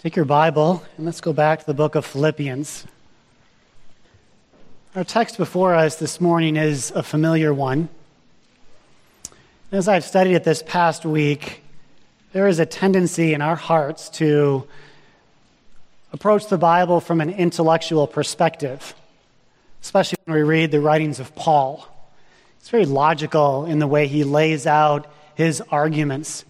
Take your Bible and let's go back to the book of Philippians. Our text before us this morning is a familiar one. As I've studied it this past week, there is a tendency in our hearts to approach the Bible from an intellectual perspective, especially when we read the writings of Paul. It's very logical in the way he lays out his arguments.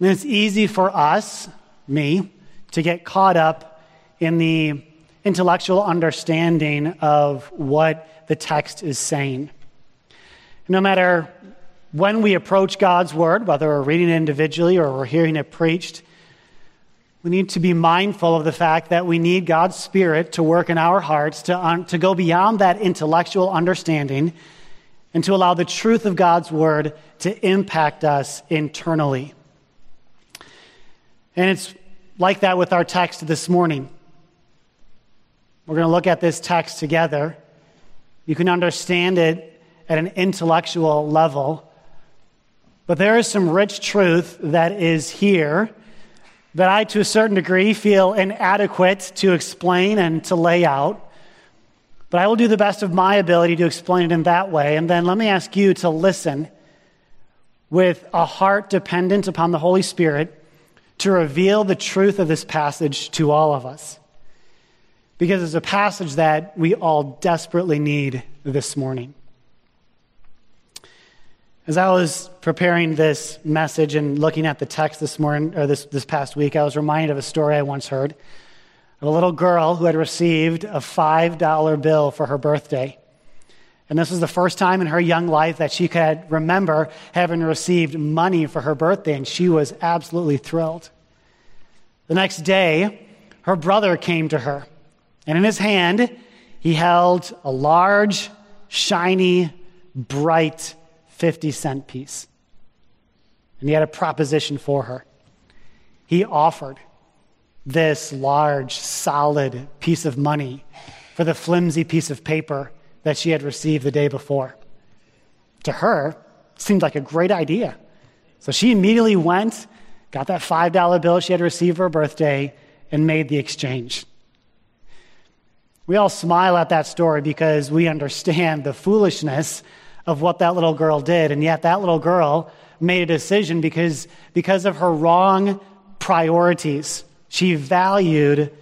And it's easy for us, me, to get caught up in the intellectual understanding of what the text is saying. No matter when we approach God's word, whether we're reading it individually or we're hearing it preached, we need to be mindful of the fact that we need God's Spirit to work in our hearts to, un- to go beyond that intellectual understanding and to allow the truth of God's word to impact us internally. And it's like that with our text this morning. We're going to look at this text together. You can understand it at an intellectual level, but there is some rich truth that is here that I, to a certain degree, feel inadequate to explain and to lay out. But I will do the best of my ability to explain it in that way. And then let me ask you to listen with a heart dependent upon the Holy Spirit to reveal the truth of this passage to all of us. Because it's a passage that we all desperately need this morning. As I was preparing this message and looking at the text this morning or this, this past week, I was reminded of a story I once heard of a little girl who had received a $5 bill for her birthday. And this was the first time in her young life that she could remember having received money for her birthday, and she was absolutely thrilled. The next day, her brother came to her, and in his hand, he held a large, shiny, bright 50 cent piece. And he had a proposition for her. He offered this large, solid piece of money for the flimsy piece of paper that she had received the day before. To her, seemed like a great idea. So she immediately went, got that $5 bill she had received for her birthday, and made the exchange. We all smile at that story because we understand the foolishness of what that little girl did. And yet, that little girl made a decision because, because of her wrong priorities. She valued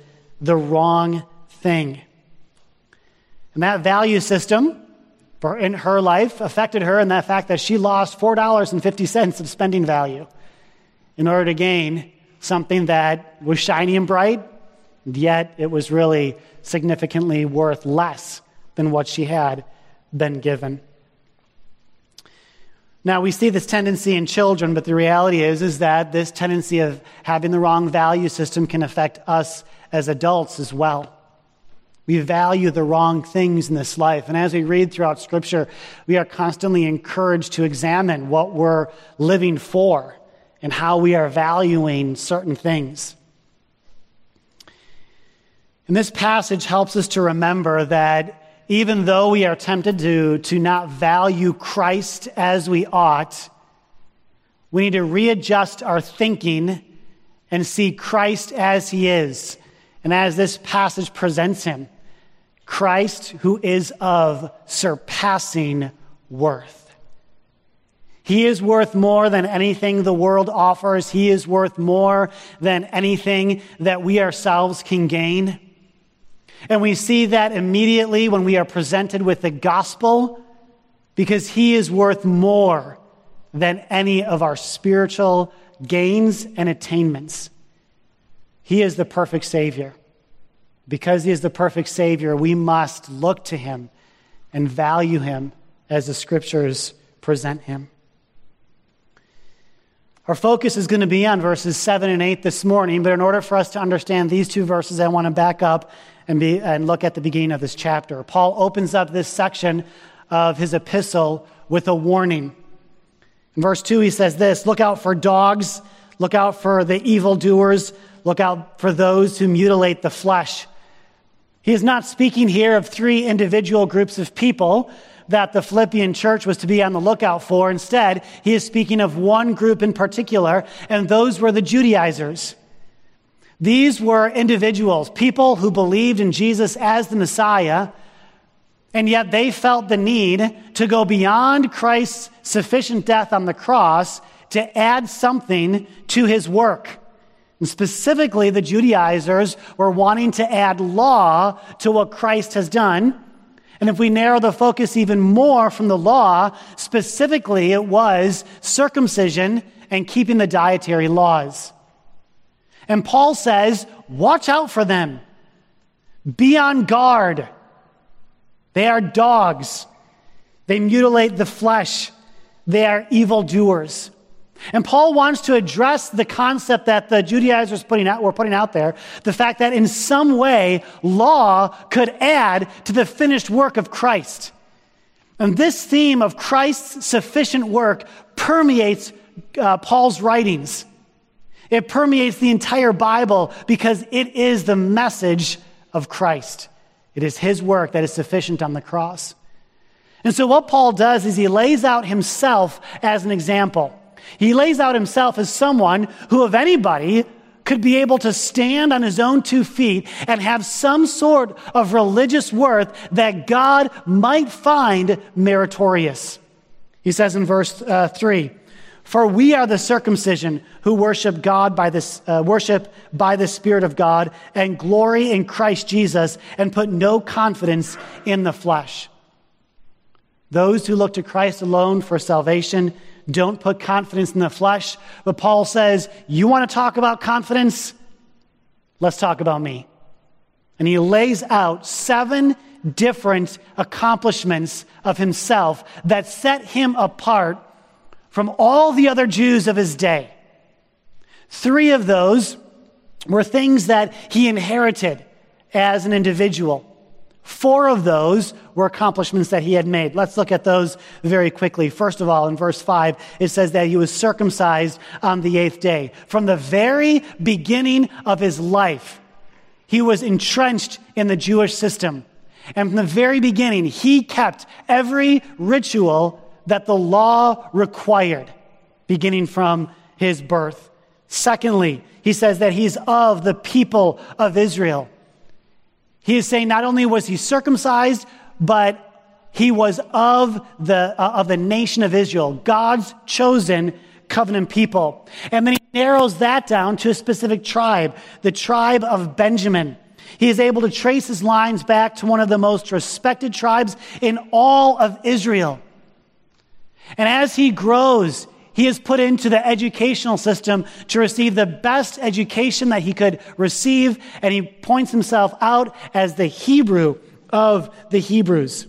the wrong thing. And that value system in her life affected her in that fact that she lost $4.50 of spending value in order to gain something that was shiny and bright, and yet it was really significantly worth less than what she had been given. Now we see this tendency in children, but the reality is is that this tendency of having the wrong value system can affect us as adults as well. We value the wrong things in this life. And as we read throughout Scripture, we are constantly encouraged to examine what we're living for and how we are valuing certain things. And this passage helps us to remember that even though we are tempted to, to not value Christ as we ought, we need to readjust our thinking and see Christ as he is and as this passage presents him. Christ who is of surpassing worth. He is worth more than anything the world offers. He is worth more than anything that we ourselves can gain. And we see that immediately when we are presented with the gospel because he is worth more than any of our spiritual gains and attainments. He is the perfect Savior. Because he is the perfect Savior, we must look to him and value him as the scriptures present him. Our focus is going to be on verses 7 and 8 this morning, but in order for us to understand these two verses, I want to back up and, be, and look at the beginning of this chapter. Paul opens up this section of his epistle with a warning. In verse 2, he says this Look out for dogs, look out for the evildoers, look out for those who mutilate the flesh. He is not speaking here of three individual groups of people that the Philippian church was to be on the lookout for. Instead, he is speaking of one group in particular, and those were the Judaizers. These were individuals, people who believed in Jesus as the Messiah, and yet they felt the need to go beyond Christ's sufficient death on the cross to add something to his work. And specifically, the Judaizers were wanting to add law to what Christ has done. And if we narrow the focus even more from the law, specifically it was circumcision and keeping the dietary laws. And Paul says, watch out for them. Be on guard. They are dogs. They mutilate the flesh. They are evildoers. And Paul wants to address the concept that the Judaizers putting out, were putting out there, the fact that in some way law could add to the finished work of Christ. And this theme of Christ's sufficient work permeates uh, Paul's writings. It permeates the entire Bible because it is the message of Christ. It is his work that is sufficient on the cross. And so, what Paul does is he lays out himself as an example. He lays out himself as someone who, of anybody, could be able to stand on his own two feet and have some sort of religious worth that God might find meritorious. He says in verse uh, 3 For we are the circumcision who worship God by this, uh, worship by the Spirit of God and glory in Christ Jesus and put no confidence in the flesh. Those who look to Christ alone for salvation don't put confidence in the flesh. But Paul says, You want to talk about confidence? Let's talk about me. And he lays out seven different accomplishments of himself that set him apart from all the other Jews of his day. Three of those were things that he inherited as an individual. Four of those were accomplishments that he had made. Let's look at those very quickly. First of all, in verse 5, it says that he was circumcised on the eighth day. From the very beginning of his life, he was entrenched in the Jewish system. And from the very beginning, he kept every ritual that the law required, beginning from his birth. Secondly, he says that he's of the people of Israel. He is saying not only was he circumcised, but he was of the, uh, of the nation of Israel, God's chosen covenant people. And then he narrows that down to a specific tribe, the tribe of Benjamin. He is able to trace his lines back to one of the most respected tribes in all of Israel. And as he grows, he is put into the educational system to receive the best education that he could receive, and he points himself out as the Hebrew of the Hebrews.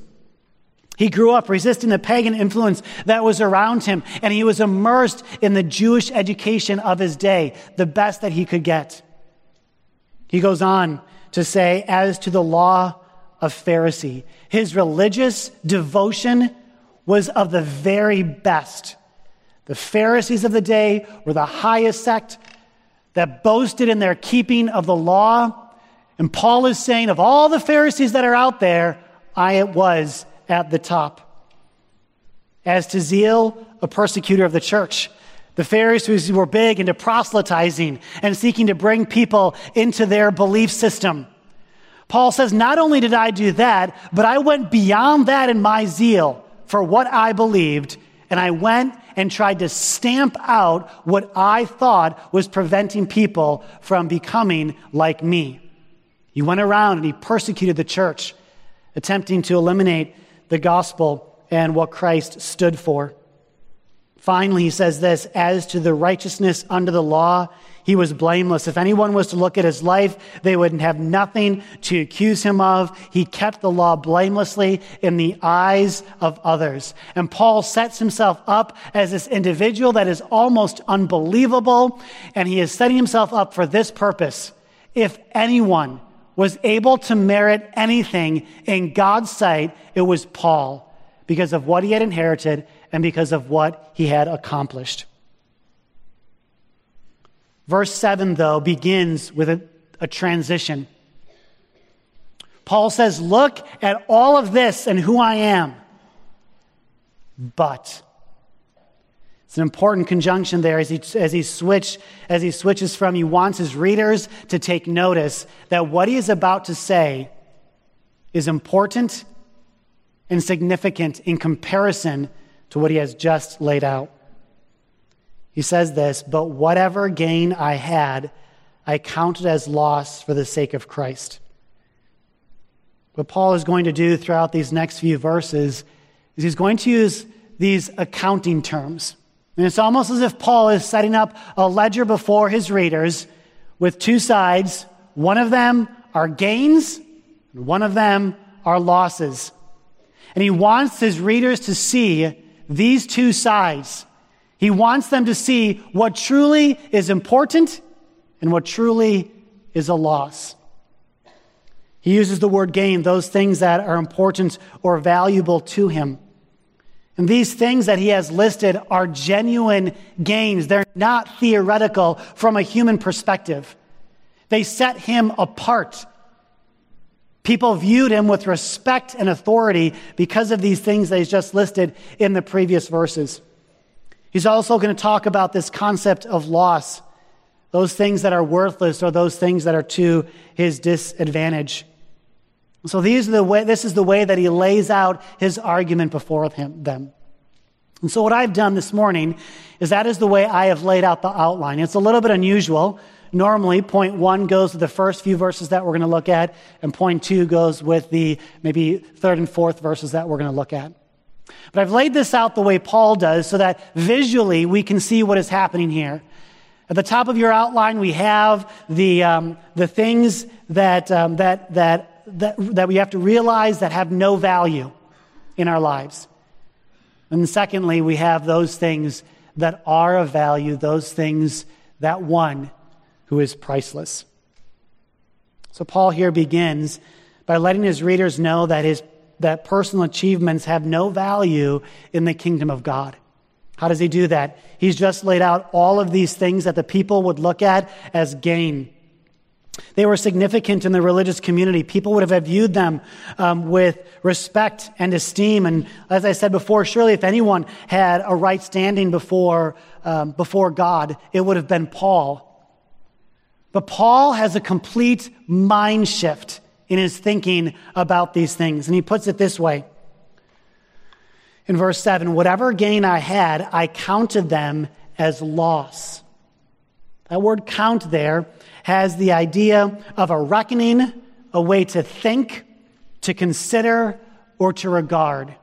He grew up resisting the pagan influence that was around him, and he was immersed in the Jewish education of his day, the best that he could get. He goes on to say, as to the law of Pharisee, his religious devotion was of the very best. The Pharisees of the day were the highest sect that boasted in their keeping of the law. And Paul is saying, of all the Pharisees that are out there, I was at the top. As to zeal, a persecutor of the church. The Pharisees were big into proselytizing and seeking to bring people into their belief system. Paul says, Not only did I do that, but I went beyond that in my zeal for what I believed, and I went and tried to stamp out what I thought was preventing people from becoming like me. He went around and he persecuted the church, attempting to eliminate the gospel and what Christ stood for. Finally, he says this as to the righteousness under the law, he was blameless. If anyone was to look at his life, they would have nothing to accuse him of. He kept the law blamelessly in the eyes of others. And Paul sets himself up as this individual that is almost unbelievable. And he is setting himself up for this purpose. If anyone was able to merit anything in God's sight, it was Paul because of what he had inherited and because of what he had accomplished. Verse 7, though, begins with a, a transition. Paul says, Look at all of this and who I am. But. It's an important conjunction there as he, as, he switch, as he switches from, he wants his readers to take notice that what he is about to say is important and significant in comparison to what he has just laid out. He says this, but whatever gain I had, I counted as loss for the sake of Christ. What Paul is going to do throughout these next few verses is he's going to use these accounting terms. And it's almost as if Paul is setting up a ledger before his readers with two sides. One of them are gains, and one of them are losses. And he wants his readers to see these two sides. He wants them to see what truly is important and what truly is a loss. He uses the word gain, those things that are important or valuable to him. And these things that he has listed are genuine gains. They're not theoretical from a human perspective. They set him apart. People viewed him with respect and authority because of these things that he's just listed in the previous verses. He's also going to talk about this concept of loss, those things that are worthless or those things that are to his disadvantage. So these are the way, this is the way that he lays out his argument before him, them. And so what I've done this morning is that is the way I have laid out the outline. It's a little bit unusual. Normally, point one goes with the first few verses that we're going to look at, and point two goes with the maybe third and fourth verses that we're going to look at. But I've laid this out the way Paul does so that visually we can see what is happening here. At the top of your outline, we have the, um, the things that, um, that, that that, that we have to realize that have no value in our lives. And secondly, we have those things that are of value, those things that one who is priceless. So Paul here begins by letting his readers know that his that personal achievements have no value in the kingdom of God. How does he do that? He's just laid out all of these things that the people would look at as gain. They were significant in the religious community. People would have viewed them um, with respect and esteem. And as I said before, surely if anyone had a right standing before, um, before God, it would have been Paul. But Paul has a complete mind shift in his thinking about these things. And he puts it this way in verse 7 Whatever gain I had, I counted them as loss. That word count there has the idea of a reckoning, a way to think, to consider, or to regard.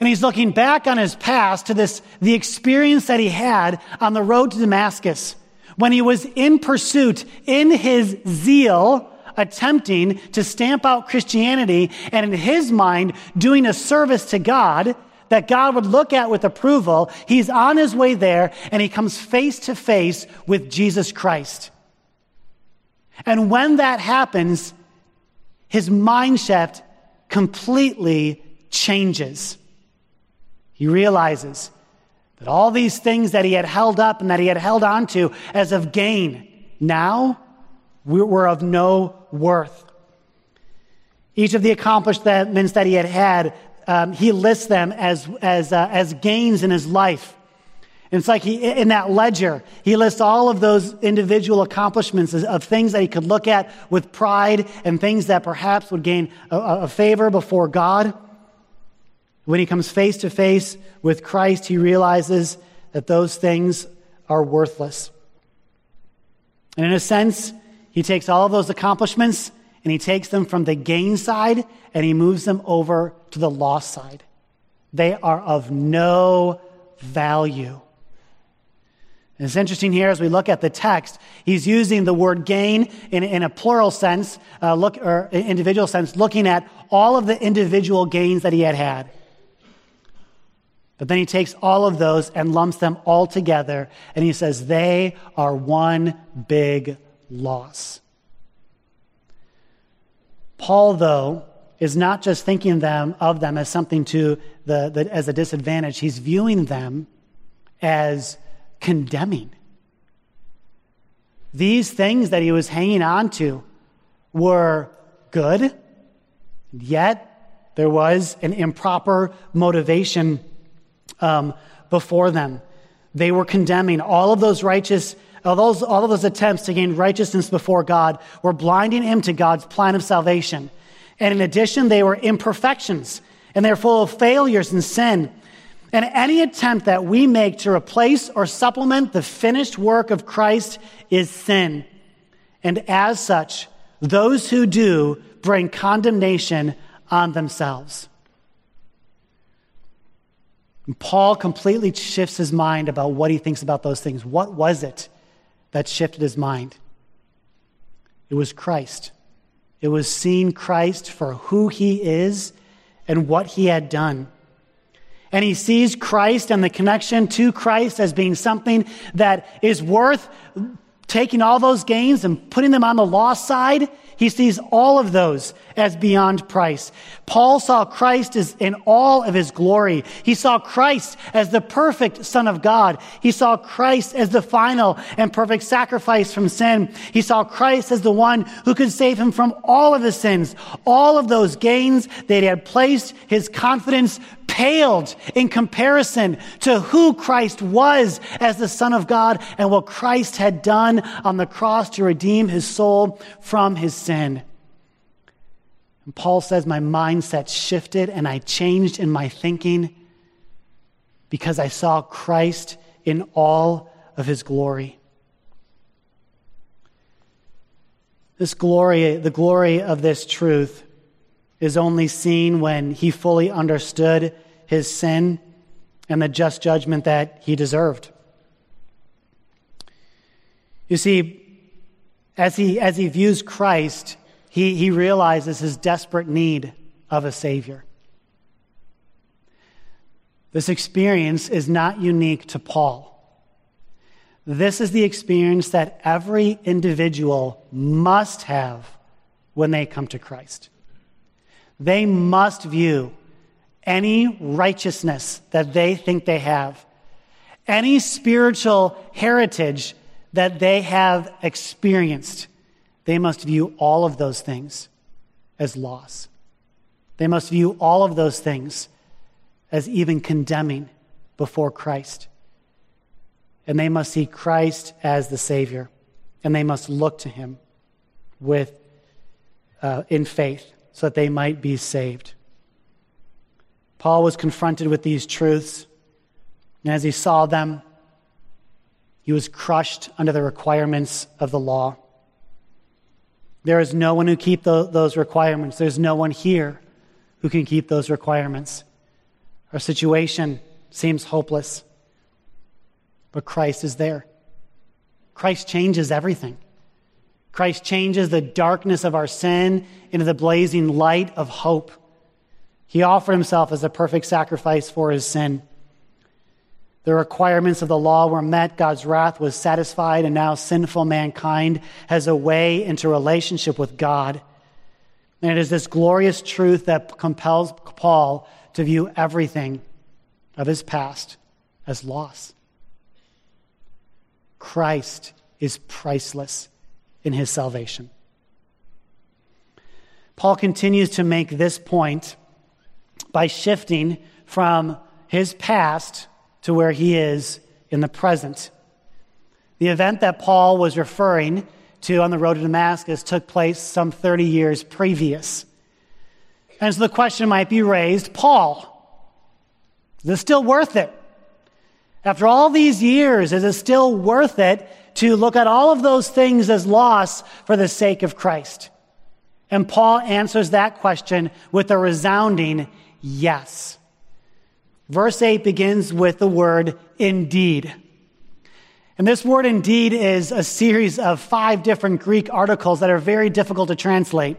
And he's looking back on his past to this, the experience that he had on the road to Damascus when he was in pursuit, in his zeal, attempting to stamp out Christianity and in his mind doing a service to God that God would look at with approval. He's on his way there and he comes face to face with Jesus Christ. And when that happens, his mind shift completely changes. He realizes that all these things that he had held up and that he had held on to as of gain now were of no worth. Each of the accomplishments that he had had, um, he lists them as, as, uh, as gains in his life. And it's like he, in that ledger, he lists all of those individual accomplishments of things that he could look at with pride and things that perhaps would gain a, a favor before God. When he comes face to face with Christ, he realizes that those things are worthless. And in a sense, he takes all of those accomplishments and he takes them from the gain side and he moves them over to the loss side. They are of no value. And it's interesting here as we look at the text, he's using the word gain in, in a plural sense, uh, look, or individual sense, looking at all of the individual gains that he had had. But then he takes all of those and lumps them all together, and he says they are one big loss. Paul, though, is not just thinking them of them as something to the, the as a disadvantage. He's viewing them as condemning. These things that he was hanging on to were good, yet there was an improper motivation um, before them. They were condemning all of those righteous, all, those, all of those attempts to gain righteousness before God were blinding him to God's plan of salvation. And in addition, they were imperfections and they're full of failures and sin. And any attempt that we make to replace or supplement the finished work of Christ is sin. And as such, those who do bring condemnation on themselves. And Paul completely shifts his mind about what he thinks about those things. What was it that shifted his mind? It was Christ. It was seeing Christ for who he is and what he had done. And he sees Christ and the connection to Christ as being something that is worth taking all those gains and putting them on the lost side he sees all of those as beyond price. Paul saw Christ as in all of his glory. He saw Christ as the perfect Son of God. He saw Christ as the final and perfect sacrifice from sin. He saw Christ as the one who could save him from all of his sins. All of those gains that he had placed his confidence paled in comparison to who Christ was as the Son of God and what Christ had done on the cross to redeem his soul from his sin. And Paul says, My mindset shifted and I changed in my thinking because I saw Christ in all of his glory. This glory, the glory of this truth, is only seen when he fully understood his sin and the just judgment that he deserved. You see, as he, as he views Christ, he, he realizes his desperate need of a Savior. This experience is not unique to Paul. This is the experience that every individual must have when they come to Christ. They must view any righteousness that they think they have, any spiritual heritage that they have experienced, they must view all of those things as loss. They must view all of those things as even condemning before Christ. And they must see Christ as the Savior, and they must look to Him with, uh, in faith so that they might be saved. Paul was confronted with these truths, and as he saw them, he was crushed under the requirements of the law. There is no one who keep those requirements. There's no one here who can keep those requirements. Our situation seems hopeless, but Christ is there. Christ changes everything. Christ changes the darkness of our sin into the blazing light of hope. He offered himself as a perfect sacrifice for his sin. The requirements of the law were met, God's wrath was satisfied, and now sinful mankind has a way into relationship with God. And it is this glorious truth that compels Paul to view everything of his past as loss. Christ is priceless in his salvation. Paul continues to make this point by shifting from his past to where he is in the present. The event that Paul was referring to on the road to Damascus took place some 30 years previous. And so the question might be raised Paul, is this still worth it? After all these years, is it still worth it to look at all of those things as loss for the sake of Christ? And Paul answers that question with a resounding yes. Verse 8 begins with the word indeed. And this word indeed is a series of five different Greek articles that are very difficult to translate.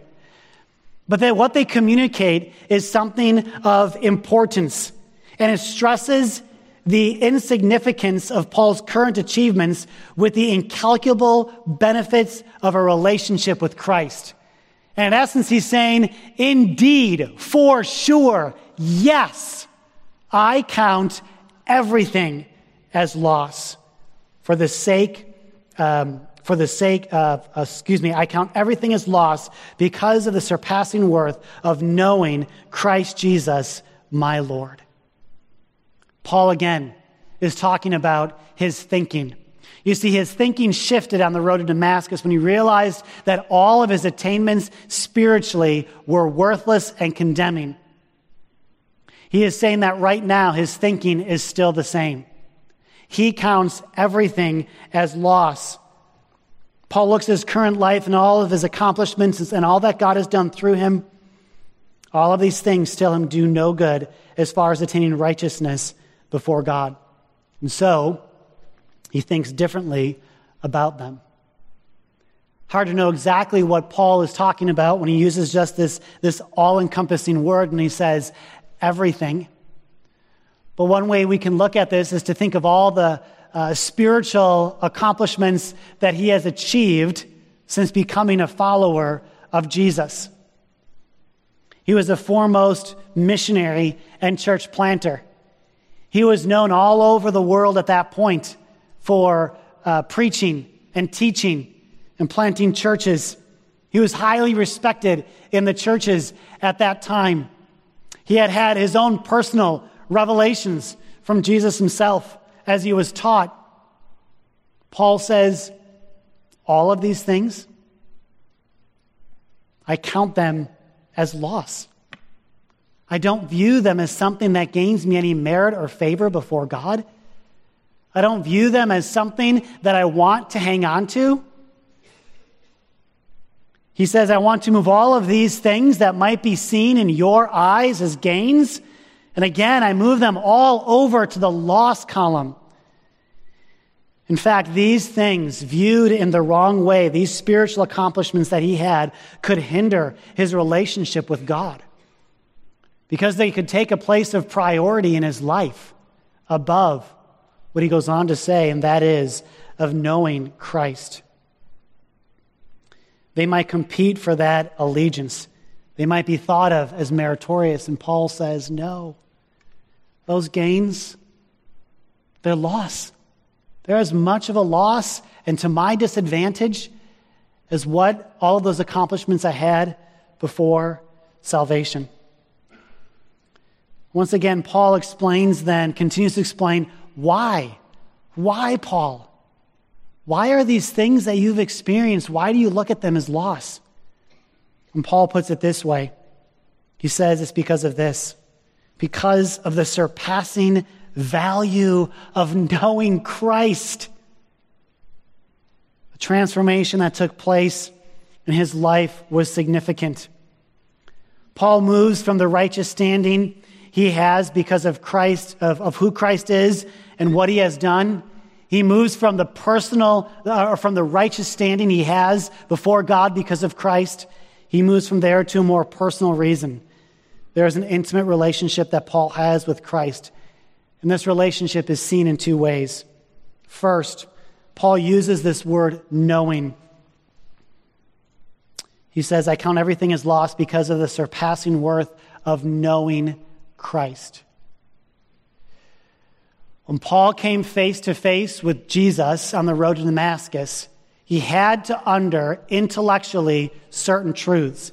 But that what they communicate is something of importance. And it stresses the insignificance of Paul's current achievements with the incalculable benefits of a relationship with Christ. And in essence, he's saying, indeed, for sure, yes, I count everything as loss for the sake, um, for the sake of, excuse me, I count everything as loss because of the surpassing worth of knowing Christ Jesus, my Lord. Paul again is talking about his thinking. You see, his thinking shifted on the road to Damascus when he realized that all of his attainments spiritually were worthless and condemning. He is saying that right now his thinking is still the same. He counts everything as loss. Paul looks at his current life and all of his accomplishments and all that God has done through him. All of these things tell him do no good as far as attaining righteousness before God. And so, he thinks differently about them. Hard to know exactly what Paul is talking about when he uses just this, this all encompassing word and he says everything. But one way we can look at this is to think of all the uh, spiritual accomplishments that he has achieved since becoming a follower of Jesus. He was a foremost missionary and church planter. He was known all over the world at that point for uh, preaching and teaching and planting churches. He was highly respected in the churches at that time. He had had his own personal revelations from Jesus himself as he was taught. Paul says, All of these things, I count them as loss. I don't view them as something that gains me any merit or favor before God. I don't view them as something that I want to hang on to. He says, I want to move all of these things that might be seen in your eyes as gains. And again, I move them all over to the loss column. In fact, these things, viewed in the wrong way, these spiritual accomplishments that he had, could hinder his relationship with God because they could take a place of priority in his life above what he goes on to say, and that is of knowing Christ. They might compete for that allegiance. They might be thought of as meritorious, and Paul says, no. Those gains, they're loss. They're as much of a loss and to my disadvantage as what all of those accomplishments I had before salvation. Once again, Paul explains then, continues to explain why? Why, Paul? Why are these things that you've experienced, why do you look at them as loss? And Paul puts it this way He says it's because of this, because of the surpassing value of knowing Christ. The transformation that took place in his life was significant. Paul moves from the righteous standing he has because of Christ, of, of who Christ is and what he has done. He moves from the personal, uh, or from the righteous standing he has before God because of Christ. He moves from there to a more personal reason. There is an intimate relationship that Paul has with Christ. And this relationship is seen in two ways. First, Paul uses this word knowing. He says, I count everything as lost because of the surpassing worth of knowing Christ. When Paul came face to face with Jesus on the road to Damascus, he had to under intellectually certain truths.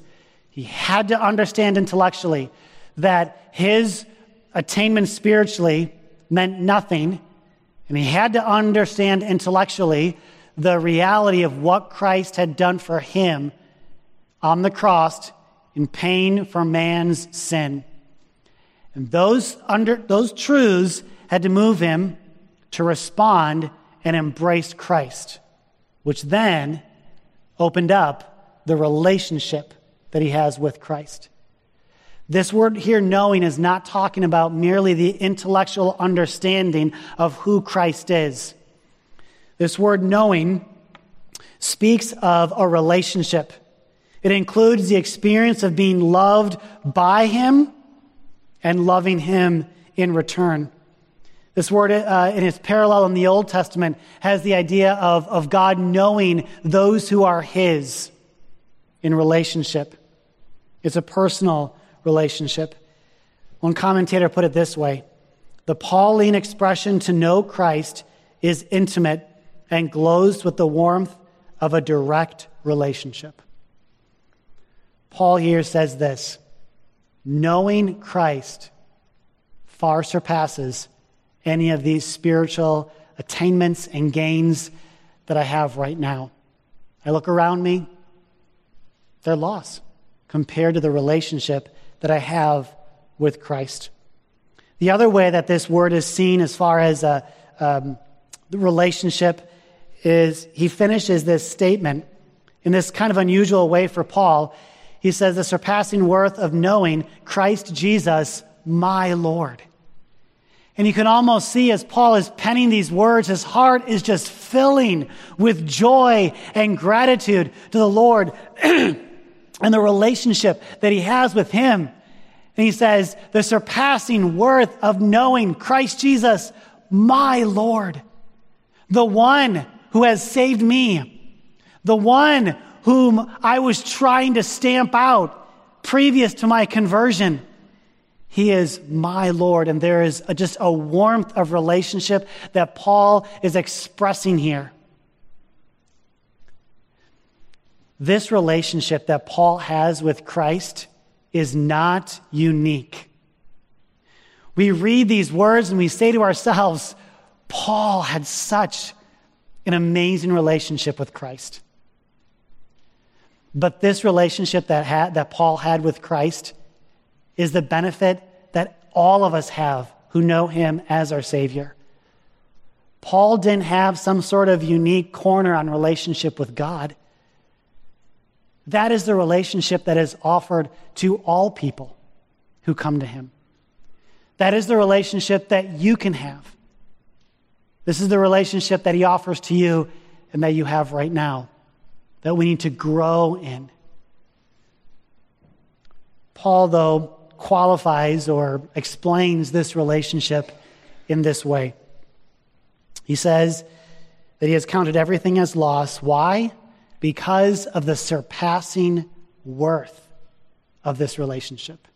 He had to understand intellectually that his attainment spiritually meant nothing, and he had to understand intellectually the reality of what Christ had done for him on the cross in pain for man's sin. And those, under, those truths had to move him to respond and embrace Christ, which then opened up the relationship that he has with Christ. This word here, knowing, is not talking about merely the intellectual understanding of who Christ is. This word knowing speaks of a relationship. It includes the experience of being loved by him and loving him in return. This word, uh, in its parallel in the Old Testament, has the idea of, of God knowing those who are his in relationship. It's a personal relationship. One commentator put it this way The Pauline expression to know Christ is intimate and glows with the warmth of a direct relationship. Paul here says this knowing Christ far surpasses any of these spiritual attainments and gains that I have right now. I look around me, they're lost compared to the relationship that I have with Christ. The other way that this word is seen as far as a, um, the relationship is he finishes this statement in this kind of unusual way for Paul. He says, the surpassing worth of knowing Christ Jesus, my Lord. And you can almost see as Paul is penning these words, his heart is just filling with joy and gratitude to the Lord and the relationship that he has with him. And he says, the surpassing worth of knowing Christ Jesus, my Lord, the one who has saved me, the one whom I was trying to stamp out previous to my conversion. He is my Lord. And there is a, just a warmth of relationship that Paul is expressing here. This relationship that Paul has with Christ is not unique. We read these words and we say to ourselves, Paul had such an amazing relationship with Christ. But this relationship that, that Paul had with Christ is the benefit that all of us have who know him as our Savior. Paul didn't have some sort of unique corner on relationship with God. That is the relationship that is offered to all people who come to him. That is the relationship that you can have. This is the relationship that he offers to you and that you have right now that we need to grow in. Paul, though, qualifies or explains this relationship in this way. He says that he has counted everything as loss. Why? Because of the surpassing worth of this relationship.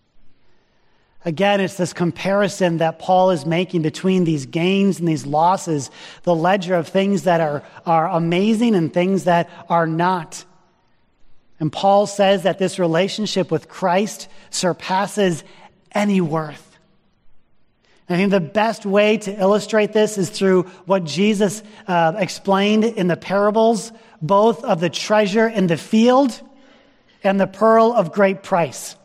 Again, it's this comparison that Paul is making between these gains and these losses, the ledger of things that are, are amazing and things that are not. And Paul says that this relationship with Christ surpasses any worth. I think the best way to illustrate this is through what Jesus uh, explained in the parables, both of the treasure in the field and the pearl of great price.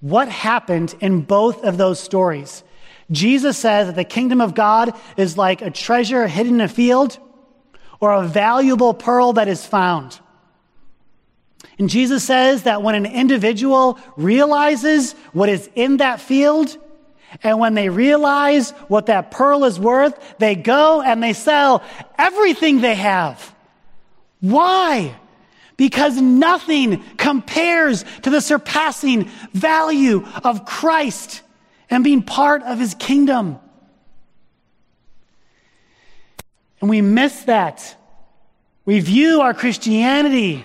What happened in both of those stories? Jesus says that the kingdom of God is like a treasure hidden in a field or a valuable pearl that is found. And Jesus says that when an individual realizes what is in that field, and when they realize what that pearl is worth, they go and they sell everything they have. Why? because nothing compares to the surpassing value of Christ and being part of his kingdom. And we miss that. We view our Christianity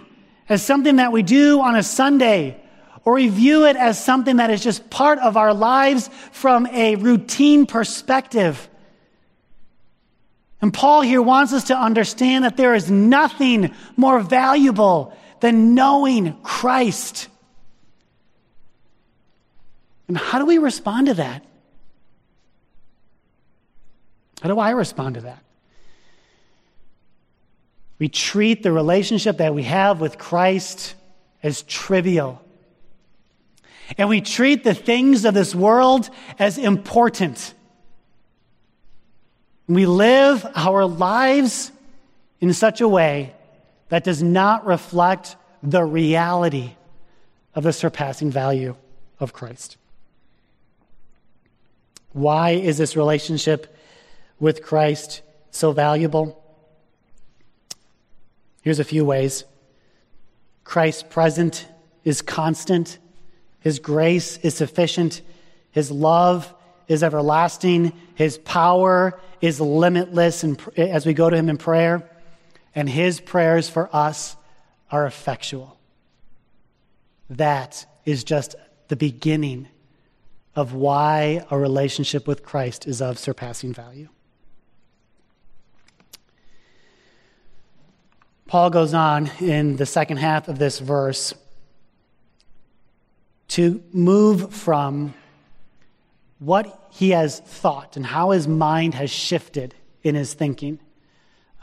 as something that we do on a Sunday, or we view it as something that is just part of our lives from a routine perspective. And Paul here wants us to understand that there is nothing more valuable than knowing Christ. And how do we respond to that? How do I respond to that? We treat the relationship that we have with Christ as trivial. And we treat the things of this world as important. We live our lives in such a way that does not reflect the reality of the surpassing value of Christ. Why is this relationship with Christ so valuable? Here's a few ways. Christ's present is constant, His grace is sufficient, His love is everlasting, His power is limitless and as we go to Him in prayer, and His prayers for us are effectual. That is just the beginning of why a relationship with Christ is of surpassing value. Paul goes on in the second half of this verse to move from what he has thought and how his mind has shifted in his thinking,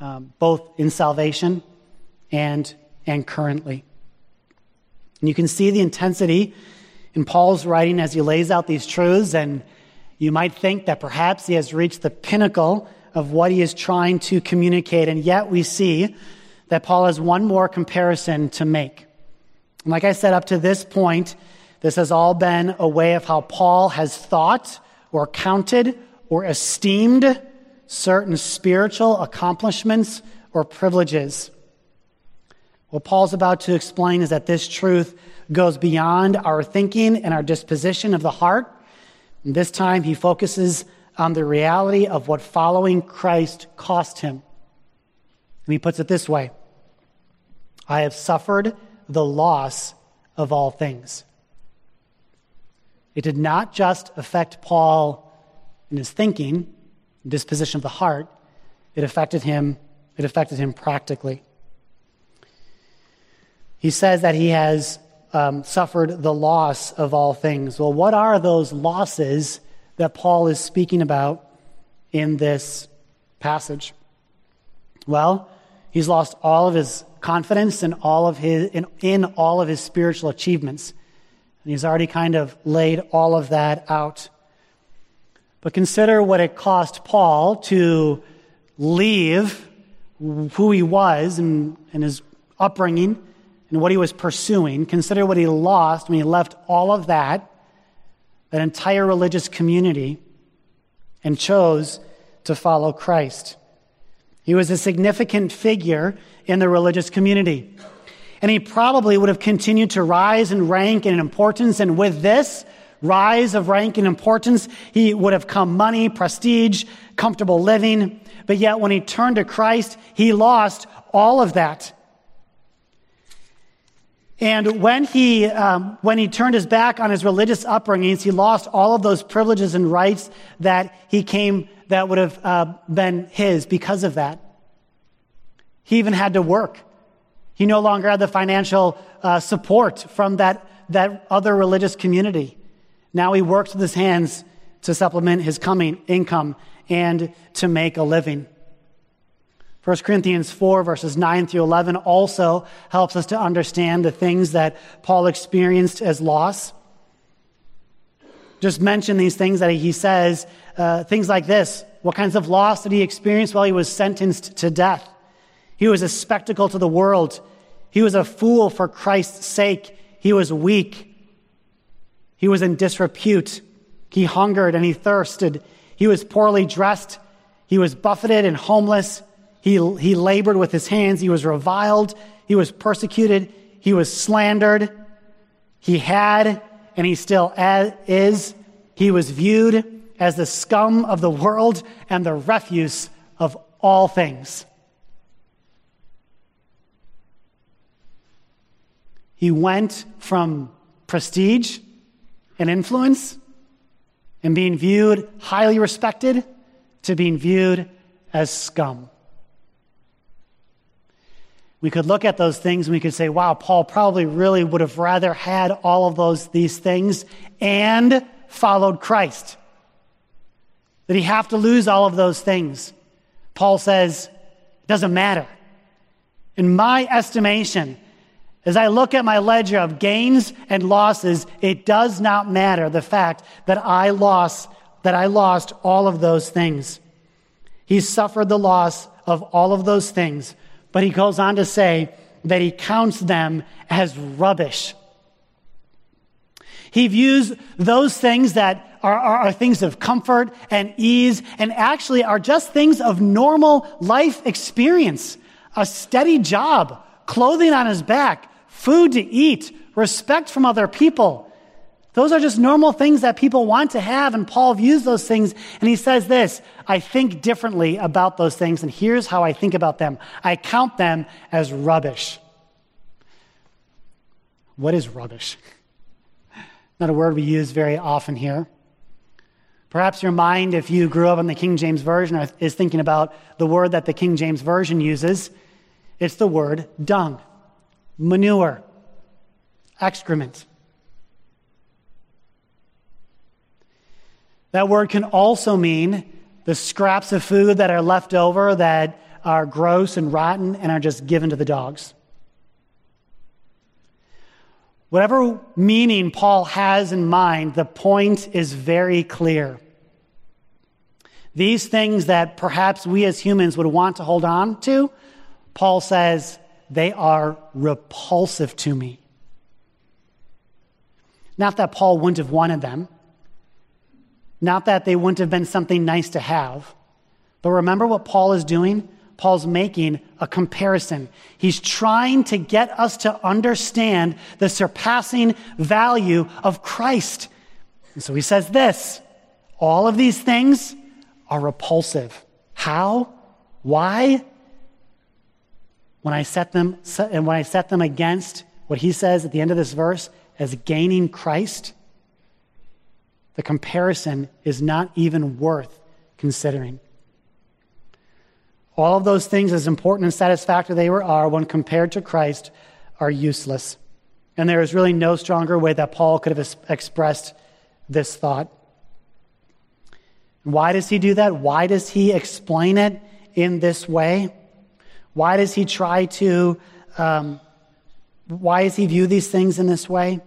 um, both in salvation and, and currently. And you can see the intensity in Paul's writing as he lays out these truths, and you might think that perhaps he has reached the pinnacle of what he is trying to communicate, and yet we see that Paul has one more comparison to make. And like I said, up to this point, this has all been a way of how Paul has thought or counted or esteemed certain spiritual accomplishments or privileges. What Paul's about to explain is that this truth goes beyond our thinking and our disposition of the heart. And this time he focuses on the reality of what following Christ cost him. And he puts it this way I have suffered the loss of all things. It did not just affect Paul in his thinking, disposition of the heart, it affected him, it affected him practically. He says that he has um, suffered the loss of all things. Well, what are those losses that Paul is speaking about in this passage? Well, he's lost all of his confidence in all of his, in, in all of his spiritual achievements. And he's already kind of laid all of that out. But consider what it cost Paul to leave who he was and, and his upbringing and what he was pursuing. Consider what he lost when he left all of that, that entire religious community, and chose to follow Christ. He was a significant figure in the religious community. And he probably would have continued to rise in rank and importance. And with this rise of rank and importance, he would have come money, prestige, comfortable living. But yet, when he turned to Christ, he lost all of that. And when he, um, when he turned his back on his religious upbringings, he lost all of those privileges and rights that he came, that would have uh, been his because of that. He even had to work. He no longer had the financial uh, support from that, that other religious community. Now he works with his hands to supplement his coming income and to make a living. 1 Corinthians 4, verses 9 through 11, also helps us to understand the things that Paul experienced as loss. Just mention these things that he says, uh, things like this. What kinds of loss did he experience while he was sentenced to death? He was a spectacle to the world. He was a fool for Christ's sake. He was weak. He was in disrepute. He hungered and he thirsted. He was poorly dressed. He was buffeted and homeless. He, he labored with his hands. He was reviled. He was persecuted. He was slandered. He had, and he still is, he was viewed as the scum of the world and the refuse of all things. He went from prestige and influence and being viewed highly respected to being viewed as scum. We could look at those things and we could say, wow, Paul probably really would have rather had all of those, these things and followed Christ. Did he have to lose all of those things? Paul says, it doesn't matter. In my estimation, as I look at my ledger of gains and losses, it does not matter the fact that I lost, that I lost all of those things. He suffered the loss of all of those things but he goes on to say that he counts them as rubbish. He views those things that are, are, are, things of comfort and ease and actually are just things of normal life experience. A steady job, clothing on his back, food to eat, respect from other people. Those are just normal things that people want to have, and Paul views those things, and he says this I think differently about those things, and here's how I think about them I count them as rubbish. What is rubbish? Not a word we use very often here. Perhaps your mind, if you grew up in the King James Version, is thinking about the word that the King James Version uses. It's the word dung, manure, excrement. That word can also mean the scraps of food that are left over that are gross and rotten and are just given to the dogs. Whatever meaning Paul has in mind, the point is very clear. These things that perhaps we as humans would want to hold on to, Paul says, they are repulsive to me. Not that Paul wouldn't have wanted them, not that they wouldn't have been something nice to have, but remember what Paul is doing? Paul's making a comparison. He's trying to get us to understand the surpassing value of Christ. And so he says this all of these things are repulsive. How? Why? When I set them and when I set them against what he says at the end of this verse as gaining Christ, the comparison is not even worth considering. All of those things, as important and satisfactory they were, are, when compared to Christ, are useless. And there is really no stronger way that Paul could have expressed this thought. Why does he do that? Why does he explain it in this way? Why does he try to, um, why does he view these things in this way?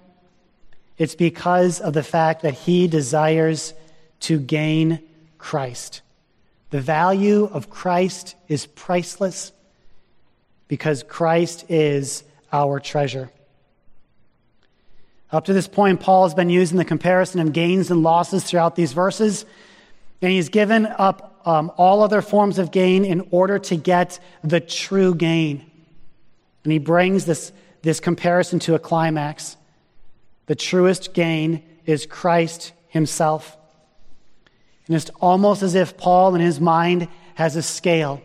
It's because of the fact that he desires to gain Christ. The value of Christ is priceless because Christ is our treasure. Up to this point, Paul has been using the comparison of gains and losses throughout these verses, and he's given up um, all other forms of gain in order to get the true gain. And he brings this, this comparison to a climax. The truest gain is Christ himself. And it's almost as if Paul, in his mind, has a scale.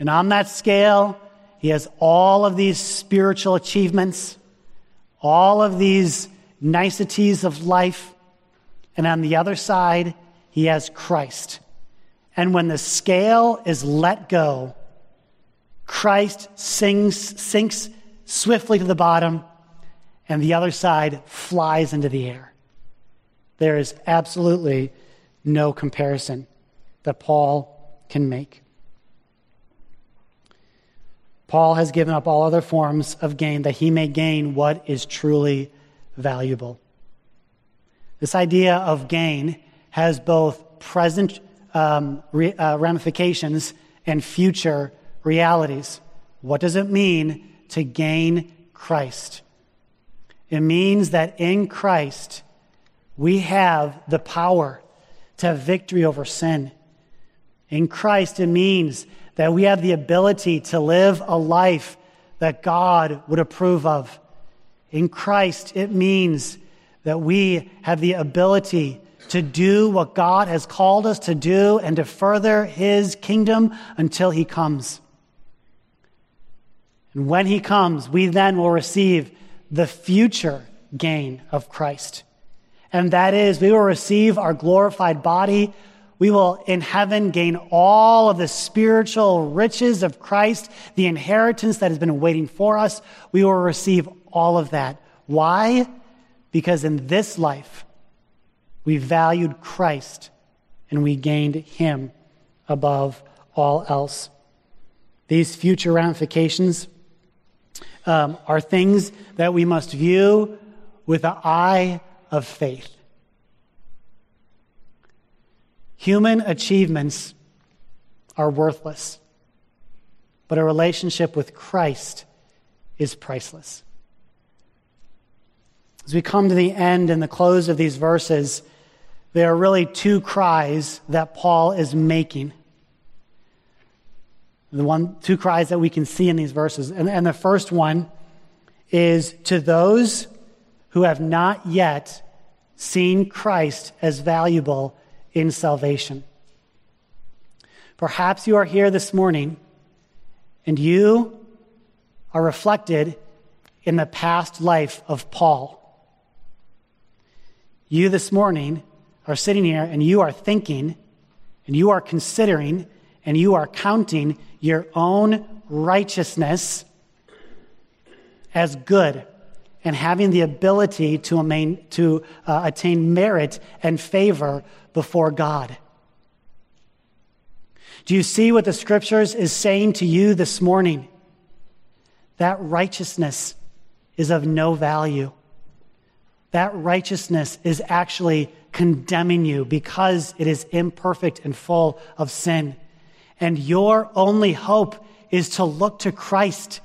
And on that scale, he has all of these spiritual achievements, all of these niceties of life. And on the other side, he has Christ. And when the scale is let go, Christ sinks, swiftly to the bottom, and the other side flies into the air. There is absolutely no comparison that Paul can make. Paul has given up all other forms of gain that he may gain what is truly valuable. This idea of gain has both present um, re, uh, ramifications and future realities. What does it mean to gain Christ? It means that in Christ, we have the power to have victory over sin. In Christ, it means that we have the ability to live a life that God would approve of. In Christ, it means that we have the ability to do what God has called us to do and to further his kingdom until he comes. And when he comes, we then will receive the future gain of Christ and that is we will receive our glorified body. We will in heaven gain all of the spiritual riches of Christ, the inheritance that has been waiting for us. We will receive all of that. Why? Because in this life, we valued Christ and we gained him above all else. These future ramifications um, are things that we must view with an eye of faith. Human achievements are worthless, but a relationship with Christ is priceless. As we come to the end and the close of these verses, there are really two cries that Paul is making. The one, two cries that we can see in these verses. And, and the first one is to those who have not yet seen Christ as valuable in salvation. Perhaps you are here this morning and you are reflected in the past life of Paul. You this morning are sitting here and you are thinking and you are considering and you are counting your own righteousness as good and having the ability to, amain, to uh, attain merit and favor before God. Do you see what the scriptures is saying to you this morning? That righteousness is of no value. That righteousness is actually condemning you because it is imperfect and full of sin. And your only hope is to look to Christ,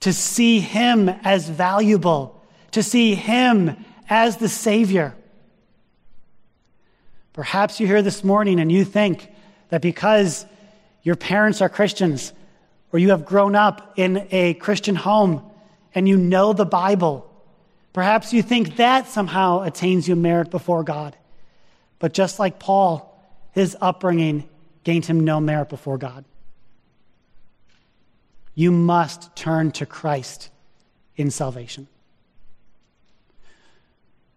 to see Him as valuable, to see Him as the Savior. Perhaps you're here this morning and you think that because your parents are Christians, or you have grown up in a Christian home and you know the Bible, perhaps you think that somehow attains you merit before God. But just like Paul, his upbringing gained him no merit before God. You must turn to Christ in salvation.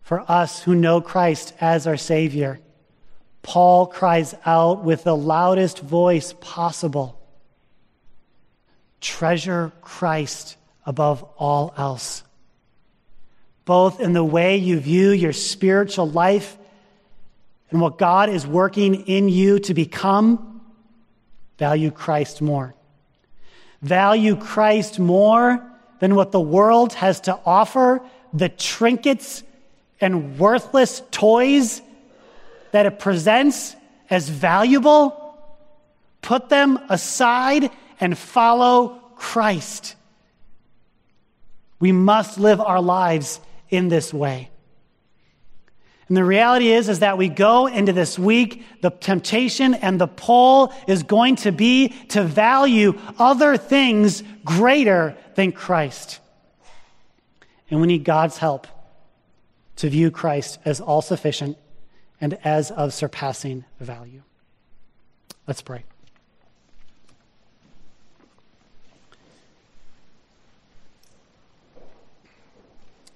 For us who know Christ as our Savior, Paul cries out with the loudest voice possible Treasure Christ above all else. Both in the way you view your spiritual life and what God is working in you to become, value Christ more. Value Christ more than what the world has to offer, the trinkets and worthless toys that it presents as valuable, put them aside and follow Christ. We must live our lives in this way. And the reality is, is that we go into this week, the temptation and the pull is going to be to value other things greater than Christ. And we need God's help to view Christ as all sufficient and as of surpassing value. Let's pray.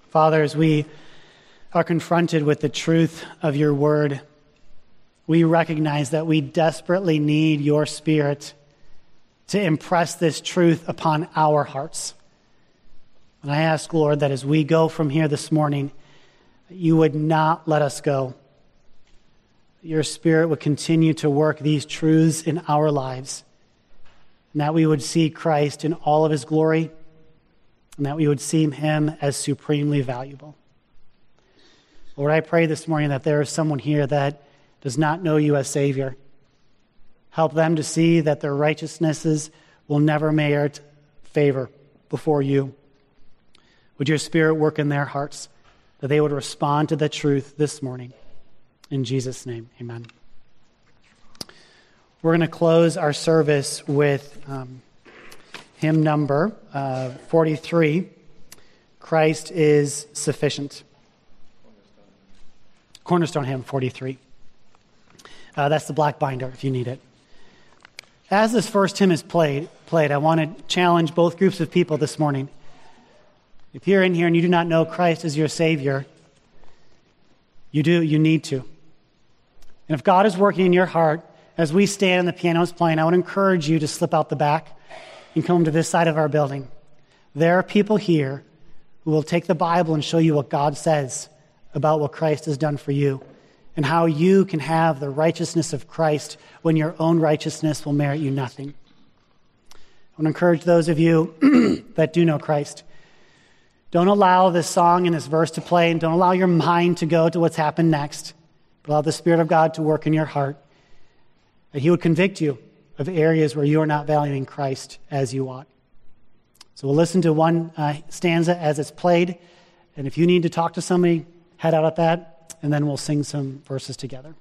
Father, as we are confronted with the truth of your word, we recognize that we desperately need your spirit to impress this truth upon our hearts. And I ask, Lord, that as we go from here this morning, you would not let us go your Spirit would continue to work these truths in our lives, and that we would see Christ in all of his glory, and that we would see him as supremely valuable. Lord, I pray this morning that there is someone here that does not know you as Savior. Help them to see that their righteousnesses will never merit favor before you. Would your Spirit work in their hearts that they would respond to the truth this morning? In Jesus' name, amen. We're going to close our service with um, hymn number uh, 43 Christ is Sufficient. Cornerstone hymn 43. Uh, that's the black binder if you need it. As this first hymn is played, played, I want to challenge both groups of people this morning. If you're in here and you do not know Christ as your Savior, you do, you need to. And if God is working in your heart, as we stand and the piano is playing, I would encourage you to slip out the back and come to this side of our building. There are people here who will take the Bible and show you what God says about what Christ has done for you and how you can have the righteousness of Christ when your own righteousness will merit you nothing. I want to encourage those of you that do know Christ. Don't allow this song and this verse to play, and don't allow your mind to go to what's happened next. But Allow the Spirit of God to work in your heart, that He would convict you of areas where you are not valuing Christ as you ought. So we'll listen to one uh, stanza as it's played, and if you need to talk to somebody, head out at that, and then we'll sing some verses together.